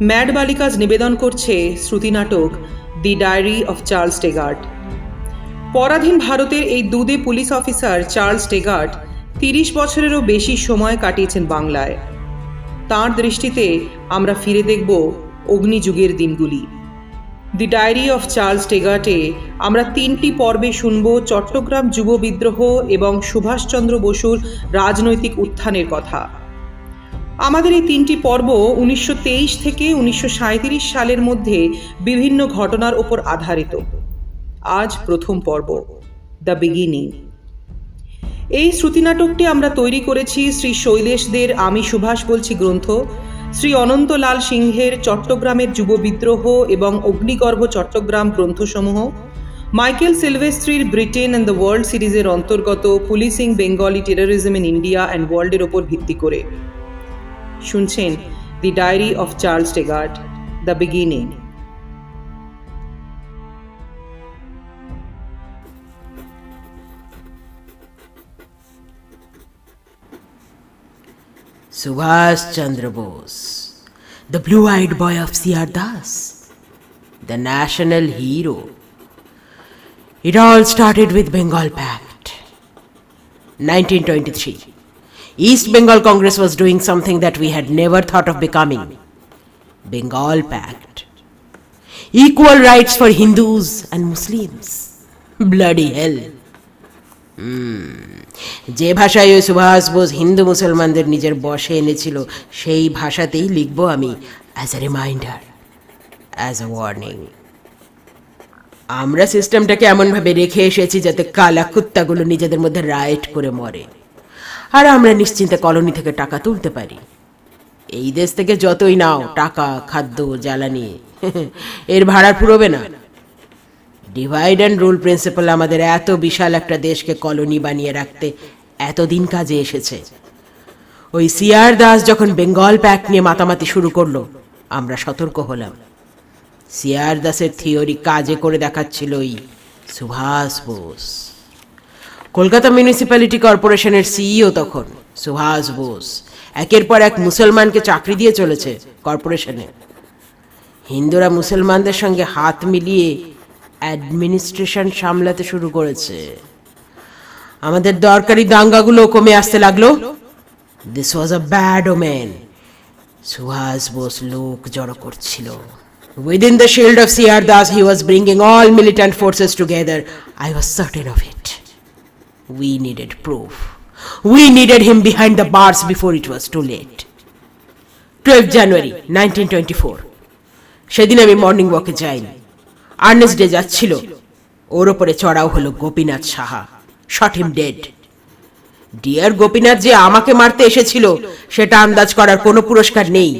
Mad বালিকাজ নিবেদন করছে শ্রুতি নাটক the diary of Charles Tegart. পরাধীন ভারতের এই দুদে পুলিশ অফিসার চার্লস টেগার্ট তিরিশ বছরেরও বেশি সময় কাটিয়েছেন বাংলায়। তার দৃষ্টিতে আমরা ফিরে দেখব অগ্নিযুগের দিনগুলি। দি ডায়েরি অফ চার্লস টেগার্টে আমরা তিনটি পর্বে শুনব চট্টগ্রাম যুব বিদ্রোহ এবং সুভাষচন্দ্র বসুর রাজনৈতিক উত্থানের কথা। আমাদের এই তিনটি পর্ব উনিশশো তেইশ থেকে উনিশশো সাঁইত্রিশ সালের মধ্যে বিভিন্ন ঘটনার ওপর আধারিত। আজ প্রথম পর্ব দ্য বিগিনিং এই শ্রুতিনাটকটি আমরা তৈরি করেছি শ্রী শৈলেশদের আমি সুভাষ বলছি গ্রন্থ, শ্রী অনন্তলাল সিংহের চট্টগ্রামের যুব বিদ্রোহ এবং অগ্নিগর্ভ চট্টগ্রাম গ্রন্থসমূহ, মাইকেল সিলভেস্ট্রির ব্রিটেন অ্যান্ড দ্য ওয়ার্ল্ড সিরিজের অন্তর্গত policing Bengali terrorism in India and ওয়ার্ল্ডের ওপর ভিত্তি করে। শুনছেন the diary of Charles Tegart the beginning Subhash Chandra Bose, the blue eyed boy of C.R. Das, the national hero. It all started with Bengal Pact. 1923. East Bengal Congress was doing something that we had never thought of becoming Bengal Pact. Equal rights for Hindus and Muslims. Bloody hell. যে ভাষায় ওই সুভাষ বোস হিন্দু মুসলমানদের নিজের বশে এনেছিল সেই ভাষাতেই লিখব আমি as a reminder as a warning আমরা সিস্টেমটাকে এমনভাবে রেখে এসেছি যাতে কালা কুত্তাগুলো নিজেদের মধ্যে রাইট করে মরে আর আমরা নিশ্চিন্তে কলোনি থেকে টাকা তুলতে পারি। এই দেশ থেকে যতই নাও, টাকা, খাদ্য, জ্বালানি, এর ভাড়া ফুরোবে না। ডিভাইড অ্যান্ড রুল প্রিন্সিপাল আমাদের এত বিশাল একটা দেশকে কলোনি বানিয়ে রাখতে এতদিন কাজে এসেছে। ওই সিআর দাস যখন বেঙ্গল প্যাক নিয়ে মাতামাতি শুরু করল, আমরা সতর্ক হলাম। সিআর দাসের থিওরি কাজে করে দেখাচ্ছিল ওই সুভাষ বোস। কলকাতা মিউনিসিপ্যালিটি কর্পোরেশনের সিইও তখন সুভাষ বোস একের পর এক মুসলমানকে চাকরি দিয়ে চলেছে কর্পোরেশনে হিন্দুরা মুসলমানদের সঙ্গে হাত মিলিয়ে অ্যাডমিনিস্ট্রেশন সামলাতে শুরু করেছে আমাদের দরকারি দাঙ্গাগুলো কমে আসতে লাগল this was a bad omen Subhas Bose লোক জড়ো করছিল Within the shield of C.R. Das he was bringing all militant forces together. I was certain of it. We needed proof. We needed him behind the bars before it was too late. 12 January 1924. সেদিন আমি morning ওয়াকে যাইনি Ernst day যাচ্ছিল, ওর ওপরে চড়াও হলো Gopinath Saha shot him dead dear Gopinath যে আমাকে মারতে এসেছিল, সেটা আন্দাজ করার কোনো পুরস্কার নেই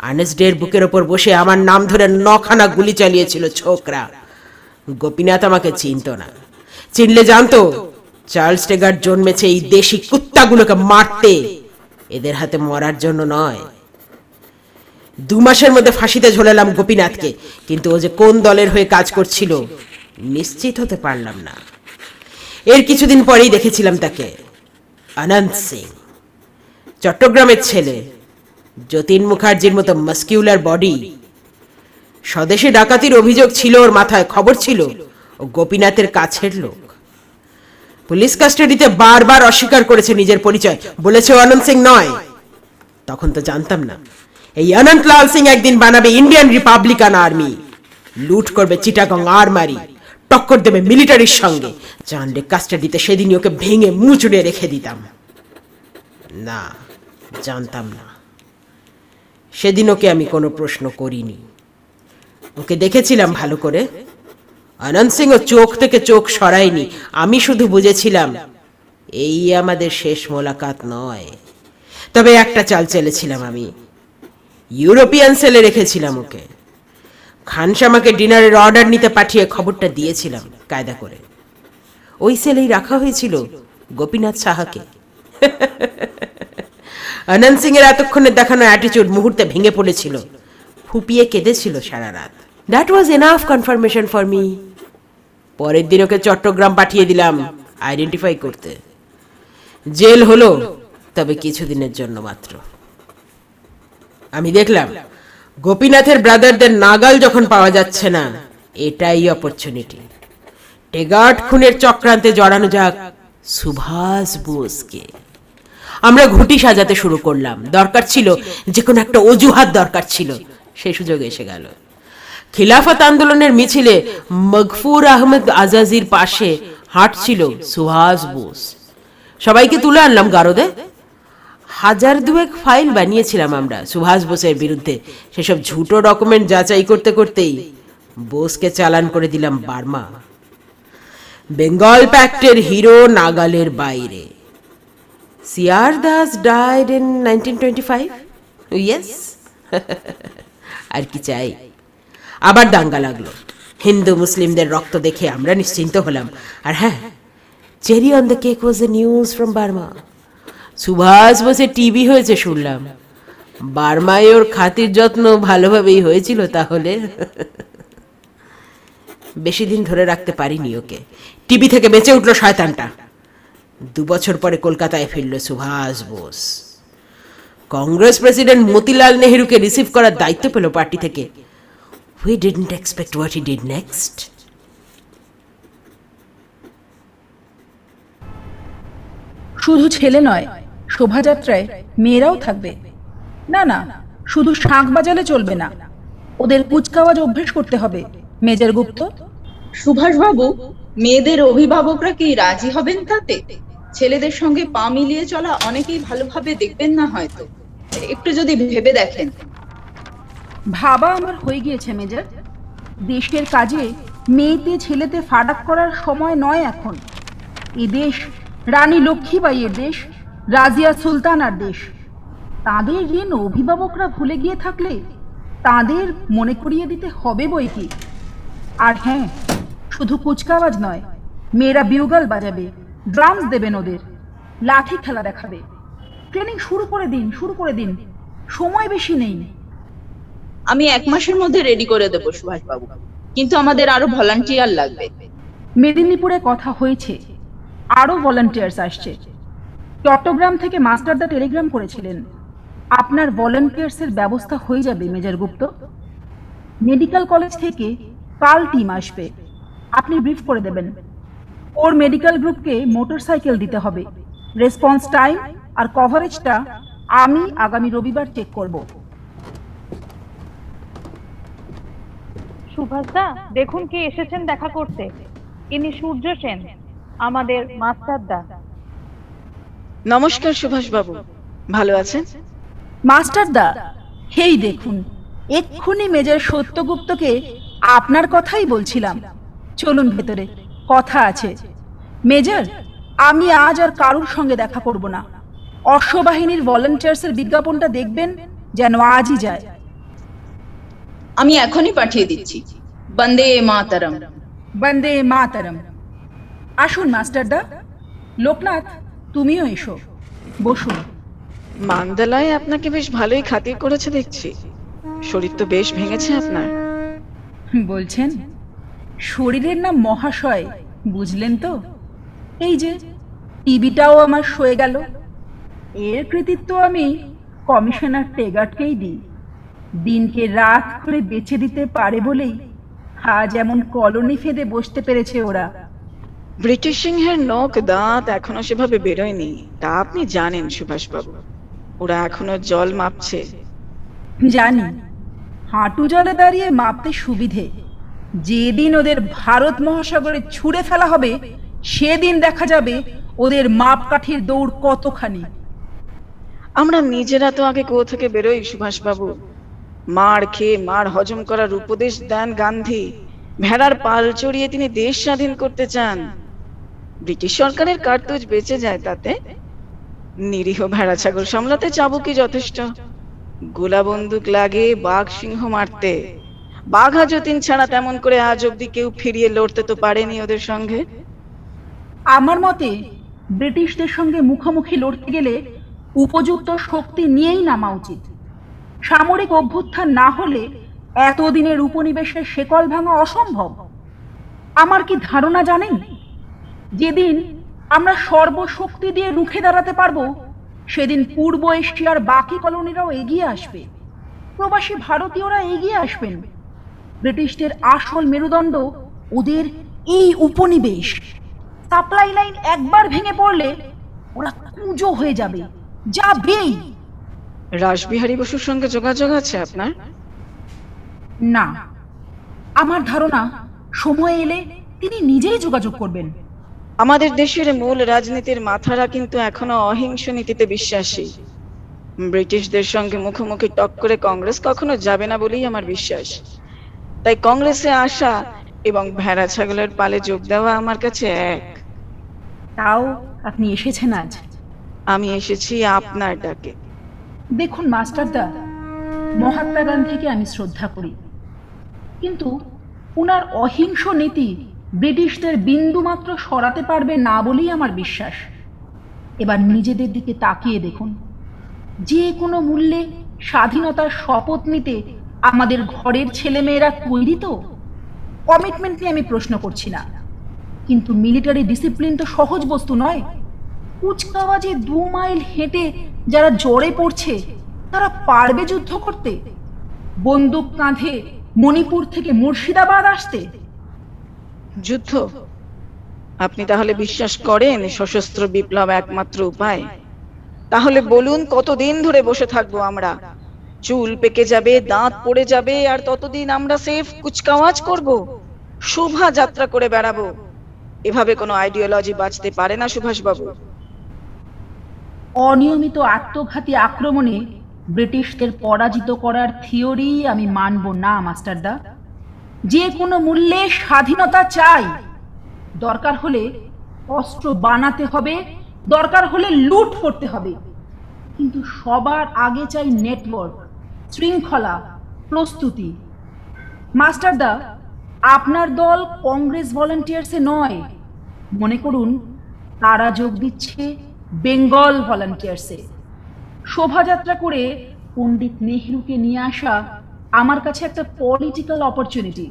আর্নেস্ট ডের বুকের ওপর বসে আমার নাম ধরে নখানা গুলি চালিয়েছিল ছোকরা গোপীনাথ আমাকে চিনত না চিনলে জানতো চার্লস টেগার জন্মেছে এই দেশি কুত্তাগুলোকে মারতে। এদের হাতে মরার জন্য নয়। দু মাসের মধ্যে ফাঁসিতে ঝোলালাম গোপীনাথকে, কিন্তু ও যে কোন দলের হয়ে কাজ করছিল, নিশ্চিত হতে পারলাম না। এর কিছুদিন পরেই দেখেছিলাম তাকে, অনন্ত সিং। চট্টগ্রামের ছেলে, যতীন মুখার্জির মতো মাস্কিউলার বডি। স্বদেশে ডাকাতির অভিযোগ ছিল ওর মাথায় খবর ছিল, ও গোপীনাথের কাছের লোক। পুলিশ কাস্টাডিতে বারবার অস্বীকার করেছে নিজের পরিচয়। বলেছে অনন্ত সিং নয়। তখন তো জানতাম না। এই অনন্ত লাল সিং একদিন বানাবে ইন্ডিয়ান রিপাবলিকান আর্মি। লুট করবে চিটাগং আর্মারি। টক্কর দেবে মিলিটারির সঙ্গে। জানলে কাস্টাডিতে সেদিনই ওকে ভেঙে মুচড়ে রেখে দিতাম। না, জানতাম না। সেদিন ওকে আমি কোনো প্রশ্ন করিনি। ওকে দেখেছিলাম ভালো করে। অনন্ত সিং ও চোখ থেকে চোখ সরায়নি, আমি শুধু বুঝেছিলাম, এই আমাদের শেষ মোলাকাত নয়। তবে একটা চাল চেলেছিলাম আমি। ইউরোপিয়ান সেলে রেখেছিলাম ওকে। খানসামাকে ডিনারের অর্ডার নিতে পাঠিয়ে খবরটা দিয়েছিলাম, কায়দা করে। ওই সেলেই রাখা হয়েছিল গোপীনাথ সাহাকে। অনন্ত সিং এর এতক্ষণে দেখানো অ্যাটিচিউড মুহূর্তে ভেঙে পড়েছিল। ফুপিয়ে কেঁদেছিল সারা রাত। That was enough confirmation for me পরের দিন ওকে চট্টগ্রাম পাঠিয়ে দিলাম আইডেন্টিফাই করতে। জেল হলো, তবে কিছুদিনের জন্য মাত্র। আমি দেখলাম, গোপীনাথের ব্রাদারদের নাগাল যখন পাওয়া যাচ্ছে না, এটাই অপরচুনিটি টেগার্ড খুনের চক্রান্তে জড়ানো যাক সুভাষ বোসকে। আমরা ঘুটি সাজাতে শুরু করলাম। দরকার ছিল যে কোনো একটা অজুহাত দরকার ছিল। সেই সুযোগ এসে গেল। খিলাফত আন্দোলনের মিছিলে মগফুর আহমেদ আজাজির পাশে হাঁটছিল সুভাষ বোস। সবাইকে তুলে আনলাম গারদে। হাজার দুয়েক ফাইল বানিয়েছিলাম আমরা সুভাষ বোসের বিরুদ্ধে। সেসব ঝুটো ডকুমেন্ট যাচাই করতে করতেই বোসকে চালান করে দিলাম বার্মা। বেঙ্গল প্যাক্টের হিরো নাগালের বাইরে। C R Das died in nineteen twenty five yes আর কি চাই? আবার দাঙ্গা লাগল। হিন্দু মুসলিমদের রক্ত দেখে আমরা নিশ্চিন্ত হলাম। আর হ্যাঁ cherry on the cake was a news from Burma Subhas Bose TB হয়েছে শুনলাম। বার্মায় ওর খাতির যত্ন ভালোভাবেই হয়েছিল তাহলে। বেশি দিন ধরে রাখতে পারিনি ওকে। টিভি থেকে বেঁচে উঠল শয়তানটা। দু বছর পরে কলকাতায় ফিরল সুভাষ বোস। কংগ্রেস প্রেসিডেন্ট মতিলাল নেহরুকে রিসিভ করার দায়িত্ব পেল পার্টি থেকে। We didn't expect what he did next শুধু ছেলে নয় শোভাযাত্রায় মেয়েরাও থাকবে। না না শুধু শাঁখ বাজালে চলবে না। ওদের কুচকাওয়াজ অভ্যেস করতে হবে মেজর গুপ্ত। সুভাষবাবু মেয়েদের অভিভাবকরা কি রাজি হবেন তাতে? ছেলেদের সঙ্গে পা মিলিয়ে চলা অনেকেই ভালোভাবে দেখবেন না হয়তো। একটু যদি ভেবে দেখেন। ভাবা আমার হয়ে গিয়েছে, মেজর। দেশের কাজে মেয়েতে ছেলেতে ফারাক করার সময় নয় এখন। এ দেশ রানী লক্ষ্মীবাইয়ের দেশ, রাজিয়া সুলতানার দেশ। তাদের ঋণ অভিভাবকরা ভুলে গিয়ে থাকলে তাদের মনে করিয়ে দিতে হবে বই কি? আর হ্যাঁ শুধু কুচকাওয়াজ নয়, মেয়েরা বিউগাল বাজাবে ড্রামস দেবেন ওদের, লাঠি খেলা দেখাবে। ট্রেনিং শুরু করে দিন, শুরু করে দিন। সময় বেশি নেই। আমি এক মাসের মধ্যে রেডি করে দেবো সুভাষবাবু। কিন্তু আমাদের আরও ভলান্টিয়ার লাগবে। মেদিনীপুরে কথা হয়েছে। আরও ভলান্টিয়ার্স আসছে। চট্টগ্রাম থেকে মাস্টার মাস্টারদা টেলিগ্রাম করেছিলেন। আপনার ভলান্টিয়ার্সের ব্যবস্থা হয়ে যাবে, মেজর গুপ্ত। মেডিকেল কলেজ থেকে কাল টিম আসবে। আপনি ব্রিফ করে দেবেন। ওর মেডিকেল গ্রুপকে মোটরসাইকেল দিতে হবে। রেসপন্স টাইম আর কভারেজটা আমি আগামী রবিবার চেক করব। সুভাষদা দেখুন কে এসেছেন দেখা করতে। ইনি সূর্য সেন আমাদের মাস্টারদা। নমস্কার সুভাষবাবু ভালো আছেন? মাস্টারদা হেই দেখুন এক্ষুনি মেজর সত্যগুপ্তকে আপনার কথাই বলছিলাম। চলুন ভেতরে কথা আছে। মেজর আমি আজ আর কারুর সঙ্গে দেখা করব না। অশ্ববাহিনীর ভলান্টিয়ার্সের বিজ্ঞাপনটা দেখবেন যেন আজই যায়। আমি এখনই পাঠিয়ে দিচ্ছি। বন্দে মাতারম। বন্দে মাতারম। আসুন মাস্টারদা লোকনাথ তুমিও এসো। বসুন। মান্দালায় আপনাকে বেশ ভালোই খাতির করেছে দেখছি। শরীর তো বেশ ভেঙেছে আপনার। বলছেন? শরীরের নাম মহাশয় বুঝলেন তো? এই যে টিভিটাও আমার সয়ে গেল। এর কৃতিত্ব আমি কমিশনার টেগার্টকেই দিই। দিনকে রাত করে বেছে দিতে পারে বলেই আজ এমন কলোনি ফেঁদে বসতে পেরেছে ওরা। ব্রিটিশ সিংহের নখ দাঁত এখনও সেভাবে বেরোয়নি তা আপনি জানেন সুভাষবাবু। ওরা এখনও জল মাপছে। জানি হাঁটু জলে দাঁড়িয়ে মাপতে সুবিধে। যেদিন ওদের ভারত মহাসাগরে ছুঁড়ে ফেলা হবে সেদিন দেখা যাবে ওদের মাপকাঠির দৌড় কতখানি। আমরা নিজেরা তো আগে কোথা থেকে বেরোই সুভাষবাবু। মার খেয়ে মার হজম করার উপদেশ দেন গান্ধী। ভেড়ার পাল চড়িয়ে তিনি দেশ স্বাধীন করতে চান। ব্রিটিশ সরকারের কার্তুজ বেঁচে যায় তাতে। নিরীহ ভেড়া ছাগল সামলাতে চাবুকি যথেষ্ট। গোলা বন্দুক লাগে, বাঘ সিংহ মারতে। বাঘা যতীন ছাড়া তেমন করে আজ অব্দি কেউ ফিরিয়ে লড়তে তো পারেনি ওদের সঙ্গে। আমার মতে, ব্রিটিশদের সঙ্গে মুখোমুখি লড়তে গেলে উপযুক্ত শক্তি নিয়েই নামা উচিত। সামরিক অভ্যুত্থান না হলে এতদিনের উপনিবেশের শেকল ভাঙা অসম্ভব। আমার কি ধারণা জানেন? যেদিন আমরা সর্বশক্তি দিয়ে রুখে দাঁড়াতে পারব, সেদিন পূর্ব এশিয়ার বাকি কলোনিরাও এগিয়ে আসবে। প্রবাসী ভারতীয়রা এগিয়ে আসবেন। ব্রিটিশদের আসল মেরুদণ্ড ওদের এই উপনিবেশ। সাপ্লাই লাইন একবার ভেঙে পড়লে ওরা কুঁজো হয়ে যাবে। যাবেই রাসবিহারী বসুর সঙ্গে যোগাযোগ আছে আপনার? না। আমার ধারণা সময় এলে তিনি নিজেই যোগাযোগ করবেন। আমাদের দেশের মূল রাজনীতির মাথারা কিন্তু এখনও অহিংস নীতিতে বিশ্বাসী। ব্রিটিশদের সঙ্গে মুখোমুখি টক করে কংগ্রেস কখনো যাবে না বলেই আমার বিশ্বাস। তাই কংগ্রেসে আসা এবং ভেড়া ছাগলের পালে যোগ দেওয়া আমার কাছে এক। তাও আপনি এসেছেন আজ? আমি এসেছি আপনার ডাকে। দেখুন মাস্টারদা মহাত্মা গান্ধীকে আমি শ্রদ্ধা করি। কিন্তু উনার অহিংস নীতি ব্রিটিশদের বিন্দুমাত্র সরাতে পারবে না বলেই আমার বিশ্বাস। এবার নিজেদের দিকে তাকিয়ে দেখুন। যে কোনো মূল্যে স্বাধীনতার শপথ নিতে আমাদের ঘরের ছেলেমেয়েরা তৈরি তো? কমিটমেন্ট নিয়ে আমি প্রশ্ন করছি না। কিন্তু মিলিটারি ডিসিপ্লিন তো সহজ বস্তু নয়। কুচকাওয়াজে দু মাইল হেঁটে যারা জ্বরে পড়ছে, তারা পারবে যুদ্ধ করতে। বন্দুক কাঁধে মণিপুর থেকে মুর্শিদাবাদ আসতে। যুদ্ধ? আপনি তাহলে বিশ্বাস করেন সশস্ত্র বিপ্লব একমাত্র উপায়? তাহলে বলুন, কতদিন ধরে বসে থাকব আমরা? চুল পেকে যাবে, দাঁত পড়ে যাবে, আর ততদিন আমরা সেফ কুচকাওয়াজ করব? শোভা যাত্রা করে বেড়াবো? এভাবে কোনো আইডিওলজি বাঁচতে পারে না সুভাষবাবু। অনিয়মিত আত্মঘাতী আক্রমণে ব্রিটিশদের পরাজিত করার থিওরি আমি মানব না মাস্টারদা যে কোনো মূল্যে স্বাধীনতা চাই। দরকার হলে অস্ত্র বানাতে হবে, দরকার হলে লুট করতে হবে। কিন্তু সবার আগে চাই নেটওয়ার্ক, শৃঙ্খলা, প্রস্তুতি। মাস্টারদা আপনার দল কংগ্রেস ভলান্টিয়ার্সে নয়। মনে করুন, তারা যোগ দিচ্ছে বেঙ্গল ভলান্টিয়ার্সে। শোভাযাত্রা করে পণ্ডিত নেহরুকে নিয়ে আসা আমার কাছে একটা পলিটিক্যাল অপরচুনিটি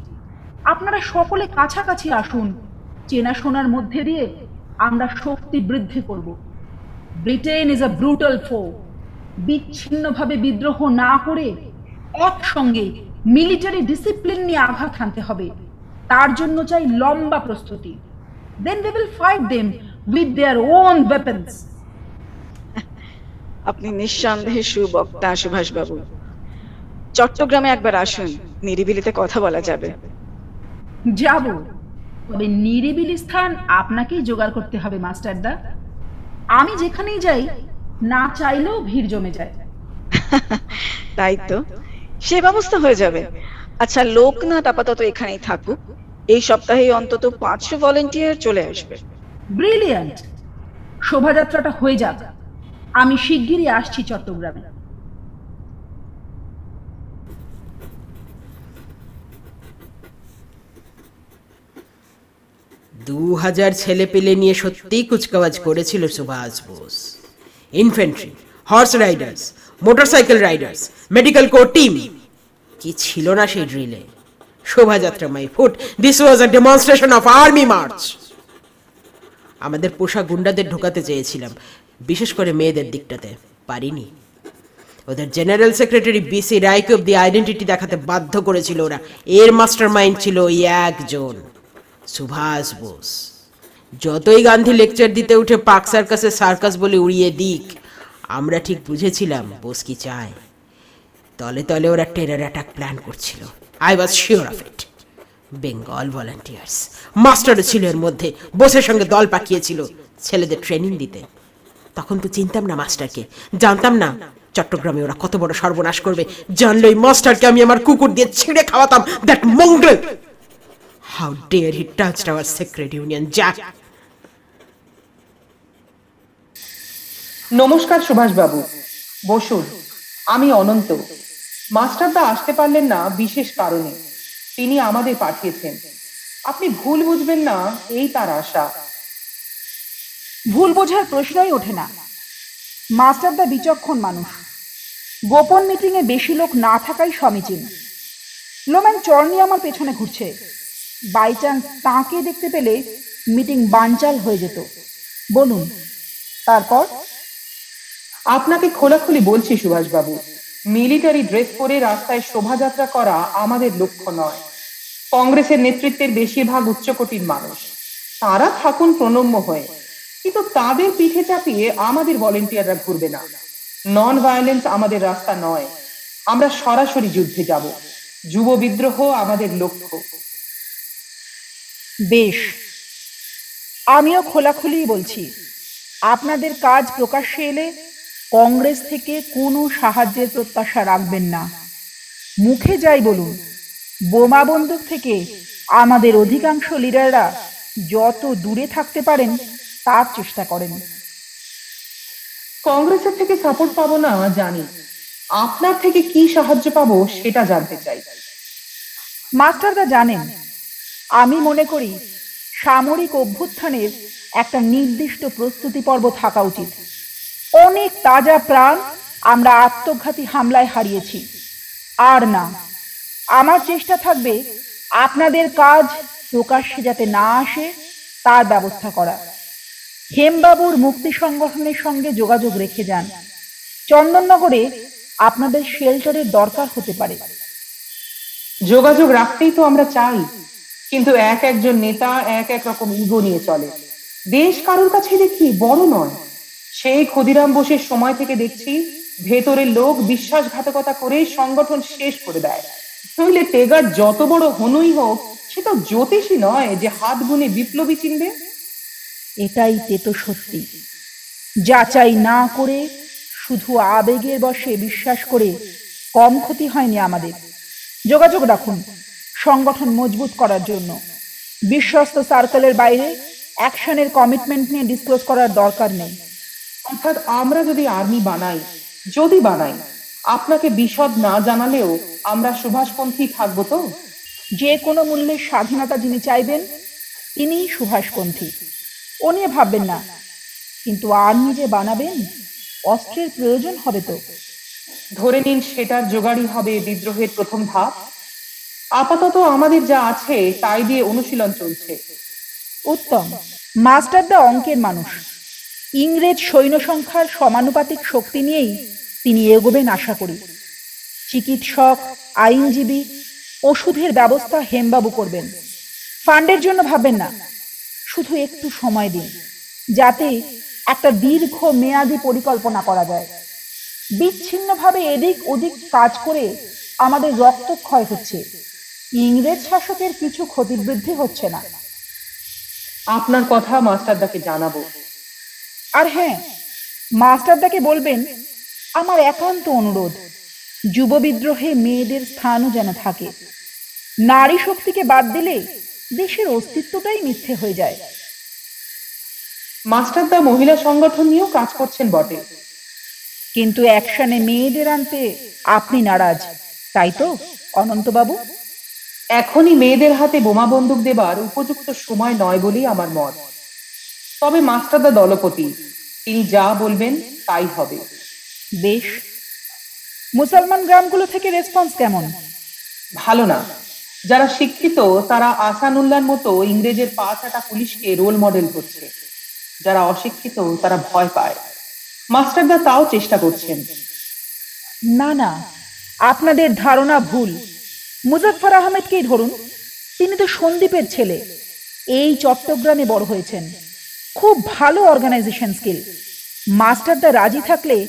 আপনারা সকলে কাছাকাছি আসুন, চেনাশোনার মধ্যে দিয়ে আমরা শক্তি বৃদ্ধি করব। ব্রিটেন ইজ আ ব্রুটাল ফো বিচ্ছিন্নভাবে বিদ্রোহ না করে একসঙ্গে মিলিটারি ডিসিপ্লিন নিয়ে আঘাত হানতে হবে। তার জন্য চাই লম্বা প্রস্তুতি। Then they will fight them with their own weapons আপনি নিঃসন্দেহে সুবক্তা সুভাষবাবু। চট্টগ্রামে একবার আসুন নিরিবিলিতে কথা বলা যাবে। যাব। তবে নিরিবিলি স্থান আপনাকেই জোগাড় করতে হবে মাস্টারদা আমি যেখানেই যাই না চাইলেও ভিড় জমে যায়। তাই তো। সে ব্যবস্থা হয়ে যাবে। আচ্ছা লোকনাথ আপাতত এখানেই থাকুক। এই সপ্তাহে অন্তত পাঁচশো ভলেন্টিয়ার চলে আসবে। ব্রিলিয়ান্ট। শোভাযাত্রাটা হয়ে যাক। আমি শিগগিরই আসছি চট্টগ্রামে। দু হাজার ছেলে পেলে নিয়ে সত্যিই কুচকাওয়াজ করেছিল Subhas Bose. Infantry horse riders motorcycle riders medical corps team কি ছিল না সেই ড্রিলে শোভাযাত্রা my foot this was a demonstration of army march আমাদের পোষা গুন্ডাদের ঢোকাতে চেয়েছিলাম, বিশেষ করে মেয়েদের দিকটাতে। পারিনি। ওদের জেনারেল সেক্রেটারি বিসি রায়কে অব্দি আইডেন্টিটি দেখাতে বাধ্য করেছিল ওরা। এর মাস্টার মাইন্ড ছিল ওই একজন, সুভাষ বোস। যতই গান্ধী লেকচার দিতে উঠে পাক সার্কাসে সার্কাস বলে উড়িয়ে দিক, আমরা ঠিক বুঝেছিলাম বোস কি চায়। তলে তলে ওরা টেরার অ্যাটাক প্ল্যান করছিল। I was sure of it Bengal volunteers মাস্টারও ছিল এর মধ্যে বোসের সঙ্গে দল পাকিয়েছিল ছেলেদের ট্রেনিং দিতে। তখন তো চিনতাম না মাস্টারকে। জানতাম না চট্টগ্রামে ওরা কত বড় সর্বনাশ করবে। জানলে মাস্টারকে আমি আমার কুকুর দিয়ে ছিঁড়ে খাওয়াতাম। That Mangal how dare he touched our sacred Union Jack নমস্কার সুভাষবাবু। বসুন। আমি অনন্ত। মাস্টারদা আসতে পারলেন না বিশেষ কারণে। তিনি আমাদের পাঠিয়েছেন। আপনি ভুল বুঝবেন না, এই তার আশা। ভুল বোঝার প্রশ্নই ওঠে না। মাস্টারদা বিচক্ষণ মানুষ। গোপন মিটিংয়ে বেশি লোক না থাকাই সমীচীন। লোম্যান চর নিয়ে আমার পেছনে ঘুরছে। বাই চান্স তাঁকে দেখতে পেলে মিটিং বানচাল হয়ে যেত। বলুন, তারপর? আপনাকে খোলাখুলি বলছি সুভাষবাবু, মিলিটারি ড্রেস পরে রাস্তায় শোভাযাত্রা করা আমাদের লক্ষ্য নয়। কংগ্রেসের নেতৃত্বের বেশিরভাগ উচ্চকোটির মানুষ। তারা থাকুন প্রণম্য হয়ে। কিন্তু তাদের পিঠে চাপিয়ে আমাদের ভলেন্টিয়াররা ঘুরবে না। নন ভায়োলেন্স আমাদের রাস্তা নয়। আমরা সরাসরি যুদ্ধে যাব। যুব বিদ্রোহ আমাদের লক্ষ্য। বেশ। আমিও খোলাখুলি বলছি, আপনাদের কাজ প্রকাশ্যে এলে কংগ্রেস থেকে কোনো সাহায্যের প্রত্যাশা রাখবেন না। মুখে যাই বলুন বোমা বন্দুক থেকে আমাদের অধিকাংশ লিডাররা যত দূরে থাকতে পারেন তার চেষ্টা করেন। কংগ্রেসের থেকে সাপোর্ট পাবো না জানি। আপনার থেকে কি সাহায্য পাবো সেটা জানতে চাই। মাস্টারদা জানেন আমি মনে করি সামরিক অভ্যুত্থানের একটা নির্দিষ্ট প্রস্তুতি পর্ব থাকা উচিত। অনেক তাজা প্রাণ আমরা আত্মঘাতী হামলায় হারিয়েছি। আর না আমার চেষ্টা থাকবে আপনাদের কাজ প্রকাশ্যে যাতে না আসে, তার ব্যবস্থা করা। হেমবাবুর মুক্তি সংগঠনের সঙ্গে যোগাযোগ রেখে যান। চন্দননগরে আপনাদের শেল্টারের দরকার হতে পারে। যোগাযোগ রাখতেই তো আমরা চাই, কিন্তু এক একজন নেতা এক এক রকম ইগো নিয়ে চলে। দেশ কারোর কাছে দেখি বড় নয়। সেই ক্ষুদিরাম বসের সময় থেকে দেখছি, ভেতরের লোক বিশ্বাসঘাতকতা করে সংগঠন শেষ করে দেয়। নইলে টেগার যত বড় হনুই হোক সে তো জ্যোতিষী নয় যে হাত গুনে বিপ্লবী চিনবে। এটাই তেতো সত্যি। যাচাই না করে শুধু আবেগের বশে বিশ্বাস করে কম ক্ষতি হয়নি আমাদের। যোগাযোগ রাখুন সংগঠন মজবুত করার জন্য। বিশ্বস্ত সার্কেলের বাইরে অ্যাকশনের কমিটমেন্ট নিয়ে ডিসক্লোজ করার দরকার নেই। অর্থাৎ আমরা যদি আর্মি বানাই যদি বানাই আপনাকে বিশদ না জানালেও আমরা সুভাষপন্থী থাকব তো? যে কোনো মূল্যের স্বাধীনতা যিনি চাইবেন, তিনিই সুভাষপন্থী। ও নিয়ে ভাববেন না। কিন্তু আর্মি যে বানাবেন, অস্ত্রের প্রয়োজন হবে তো। ধরে নিন সেটার জোগাড়ই হবে বিদ্রোহের প্রথম ধাপ। আপাতত আমাদের যা আছে, তাই দিয়ে অনুশীলন চলছে। উত্তম। মাস্টারদা অঙ্কের মানুষ। ইংরেজ সৈন্য সংখ্যার সমানুপাতিক শক্তি নিয়েই তিনি এগোবেন আশা করি। চিকিৎসক আইনজীবী ওষুধের ব্যবস্থা হেমবাবু করবেন। ফান্ডের জন্য ভাববেন না। শুধু একটু সময় দিন যাতে একটা দীর্ঘ মেয়াদি পরিকল্পনা করা যায়। বিচ্ছিন্নভাবে এদিক ওদিক কাজ করে আমাদের রক্তক্ষয় হচ্ছে। ইংরেজ শাসকের কিছু ক্ষতিবৃদ্ধি হচ্ছে না। আপনার কথা মাস্টারদাকে জানাব। আর হ্যাঁ মাস্টারদাকে বলবেন আমার একান্ত অনুরোধ যুব বিদ্রোহে মেয়েদের স্থানও যেন থাকে। নারী শক্তিকে বাদ দিলে দেশের অস্তিত্বটাই মিথ্যে হয়ে যায়। মাস্টারদা মহিলা সংগঠন নিয়েও কাজ করছেন বটে। কিন্তু অ্যাকশনে মেয়েদের আনতে আপনি নারাজ তাই তো অনন্তবাবু? এখনই মেয়েদের হাতে বোমা বন্দুক দেবার উপযুক্ত সময় নয় বলেই আমার মত। তবে মাস্টারদা দলপতি তিনি যা বলবেন তাই হবে। বেশ। মুসলমান গ্রামগুলো থেকে রেসপন্স কেমন? ভালো না। যারা শিক্ষিত তারা আসানুল্লাহর মতো ইংরেজের পা চাটা পুলিশকে রোল মডেল করছে। যারা অশিক্ষিত তারা ভয় পায়। মাস্টারদা তাও চেষ্টা করছেন। না না আপনাদের ধারণা ভুল। মুজাফফর আহমেদকেই ধরুন তিনি তো সন্দীপের ছেলে। এই চট্টগ্রামে বড় হয়েছেন। খুব ভালো অর্গানাইজেশন স্কিল মাস্টারদা রাজি থাকলে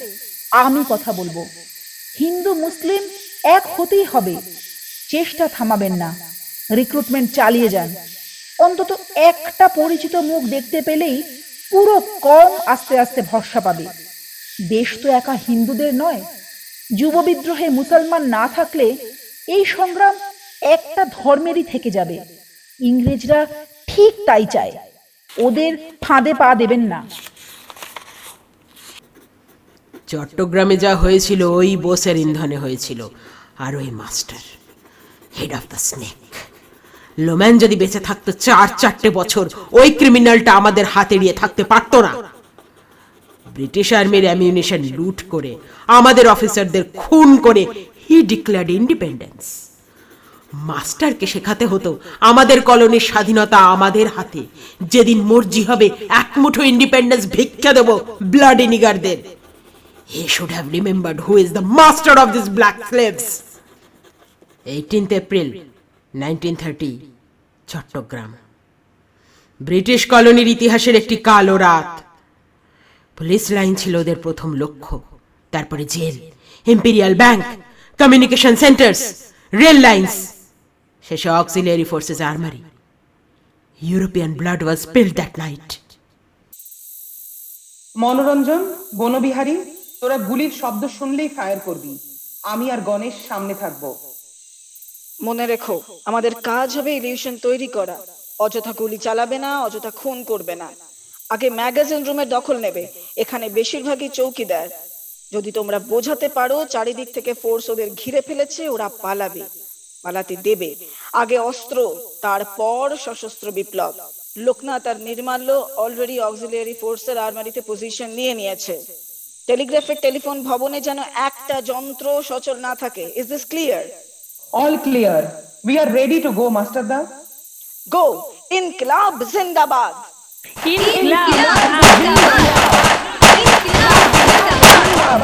আমি কথা বলব। হিন্দু, মুসলিম এক হতেই হবে। চেষ্টা থামাবেন না। রিক্রুটমেন্ট চালিয়ে যান। অন্তত একটা পরিচিত মুখ দেখতে পেলেই পুরো কম আস্তে আস্তে ভরসা পাবে। দেশ তো একা হিন্দুদের নয়। যুব বিদ্রোহে মুসলমান না থাকলে এই সংগ্রাম একটা ধর্মেরই থেকে যাবে। ইংরেজরা ঠিক তাই চায়। ওদের ফাঁদে পা দেবেন না। চট্টগ্রামে যা হয়েছিল, ওই বোসের ইন্ধনে হয়েছিল। আর ওই master head of the snake Lowman যদি বেঁচে থাকতো চার, চারটে বছর, ওই ক্রিমিনালটা আমাদের হাতে এড়িয়ে থাকতে পারতো না। ব্রিটিশ আর্মির অ্যামিউনিশন লুট করে, আমাদের অফিসারদের খুন করে হি ডিক্লেয়ার্ড ইন্ডিপেন্ডেন্স মাস্টারকে শেখাতে হতো, আমাদের কলোনির স্বাধীনতা আমাদের হাতে। যেদিন মর্জি হবে, এক মুঠো ইন্ডিপেন্ডেন্স ভিক্ষা দেবো ব্লাডি নিগারদের He should have remembered who is the master of these black slaves. 18th April 1930 Chittagong British কলোনির ইতিহাসের একটি কালো রাত। পুলিশ লাইন ছিল ওদের প্রথম লক্ষ্য। তারপরে jail imperial bank communication centres rail lines শেষে auxiliary forces armoury European blood was spilled that night Manoranjan, Banabihari তোরা গুলির শব্দ শুনলেই ফায়ার করবি। আমি আর গণেশ সামনে থাকব। মনে রেখো, আমাদের কাজ হবে ইলিউশন তৈরি করা। অযথা গুলি চালাবে না, অযথা খুন করবে না। আগে ম্যাগাজিন রুমের দখল নেবে, এখানে বেশিরভাগই চৌকিদার। যদি তোমরা বোঝাতে পারো, চারিদিক থেকে ফোর্স ওদের ঘিরে ফেলেছে, ওরা পালাবে, পালাতে দেবে। আগে অস্ত্র, তারপর সশস্ত্র বিপ্লব। লোকনাথ আর নির্মাল্য অলরেডি অক্সিলিয়ারি ফোর্সের আর্মারিতে পজিশন নিয়ে নিয়েছে। টেলিগ্রাফের টেলিফোন ভবনে যেন একটা যন্ত্র সচল না থাকে। Is this clear all clear we are ready to go master da go Inqilab জিন্দাবাদ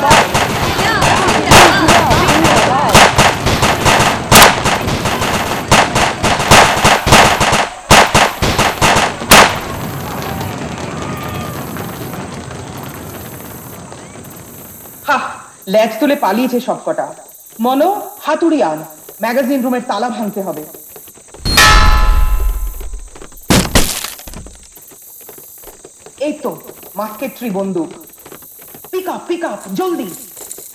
হা ল্যাচ তুলে পালিয়েছে সবকটা। মনো, হাতুড়ি আন ম্যাগাজিন রুমের তালা ভাঙতে হবে। এই তো মাস্কেট্রি বন্দুক। পিক আপ পিক আপ জলদি।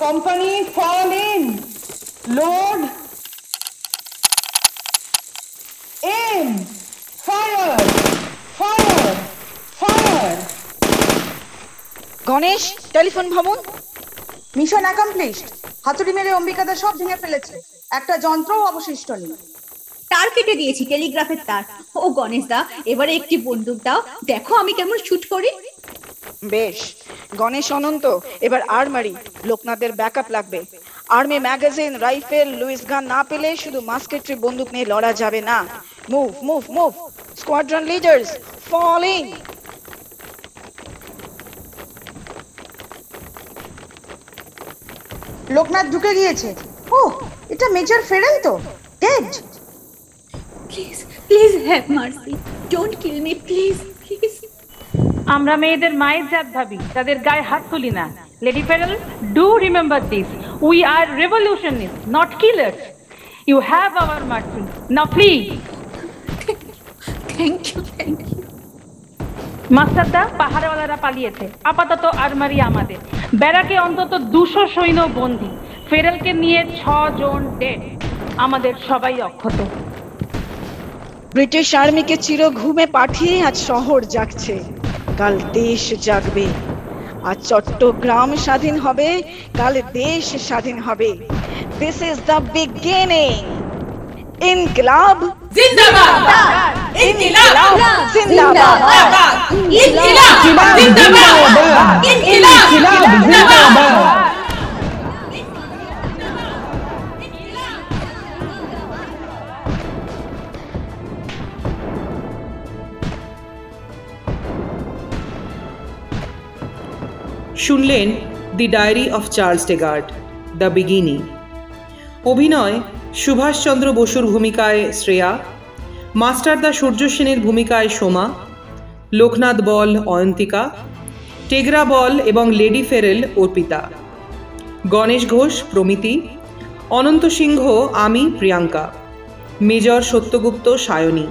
Company fall in load em fire fire fire Ganesh, telephone Bhavan mission accomplished হাতুড়ি মেরে অম্বিকাদা সব ভেঙে ফেলেছে। একটা যন্ত্রও অবশিষ্ট নেই। তার কেটে দিয়েছি টেলিগ্রাফের তার। ও গণেশ দা এবারে একটি বন্দুক দাও। দেখো আমি কেমন শুট করি। বেশ গণেশ অনন্ত এবার আর্মারি লোকনাথের ব্যাকআপ লাগবে। Army magazine rifle Lewis gun না পেলে শুধু মাস্কেট্রি বন্দুক নিয়ে লড়া যাবে না। Move move move squadron leaders falling Loknath ঢুকে গিয়েছে। ও এটা মেজর ফেরেল তো। Dead please please have mercy don't kill me please please আমরা মেয়েদের মায়ের জাত ভাবি তাদের গায়ে হাত তুলি না। Lady Farrell do remember this we are revolutionists not killers you have our mercy না flee thank you thank you Masterda পাহাড়ওয়ালারা পালিয়েছে। আপাতত আরমারি আমাদের। ব্যারাকে অন্তত দুশো সৈন্য বন্দি। ফেরেলকে নিয়ে ছ জন ডেড। আমাদের সবাই অক্ষত। ব্রিটিশ আর্মিকে চির ঘুমে পাঠিয়ে আজ শহর জাগছে। কাল দেশ জাগবে। আজ চট্টগ্রাম স্বাধীন হবে, কাল দেশ স্বাধীন হবে। This is the beginning Inqilab জিন্দাবাদ। ইনকলাব। জিন্দাবাদ। ইনকিলাব। জিন্দাবাদ। ইনকিলাব। জিন্দাবাদ। শুনলেন the diary of Charles Tegart the beginning. অভিনয় সুভাষচন্দ্র বসুর ভূমিকায় শ্রেয়া মাস্টারদা সূর্য সেনের ভূমিকায় সোমা, লোকনাথ বল অয়ন্তিকা, টেগরা বল এবং লেডি ফেরেল অর্পিতা। গণেশ ঘোষ, প্রমিতি, অনন্ত সিংহ, আমি, প্রিয়াঙ্কা। মেজর সত্যগুপ্ত, সায়নী।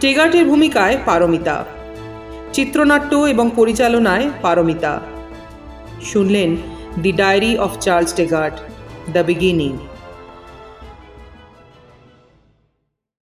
টেগার্টের ভূমিকায় পারমিতা। চিত্রনাট্য এবং পরিচালনায় পারমিতা। শুনলেন the diary of Charles Tegart, the beginning.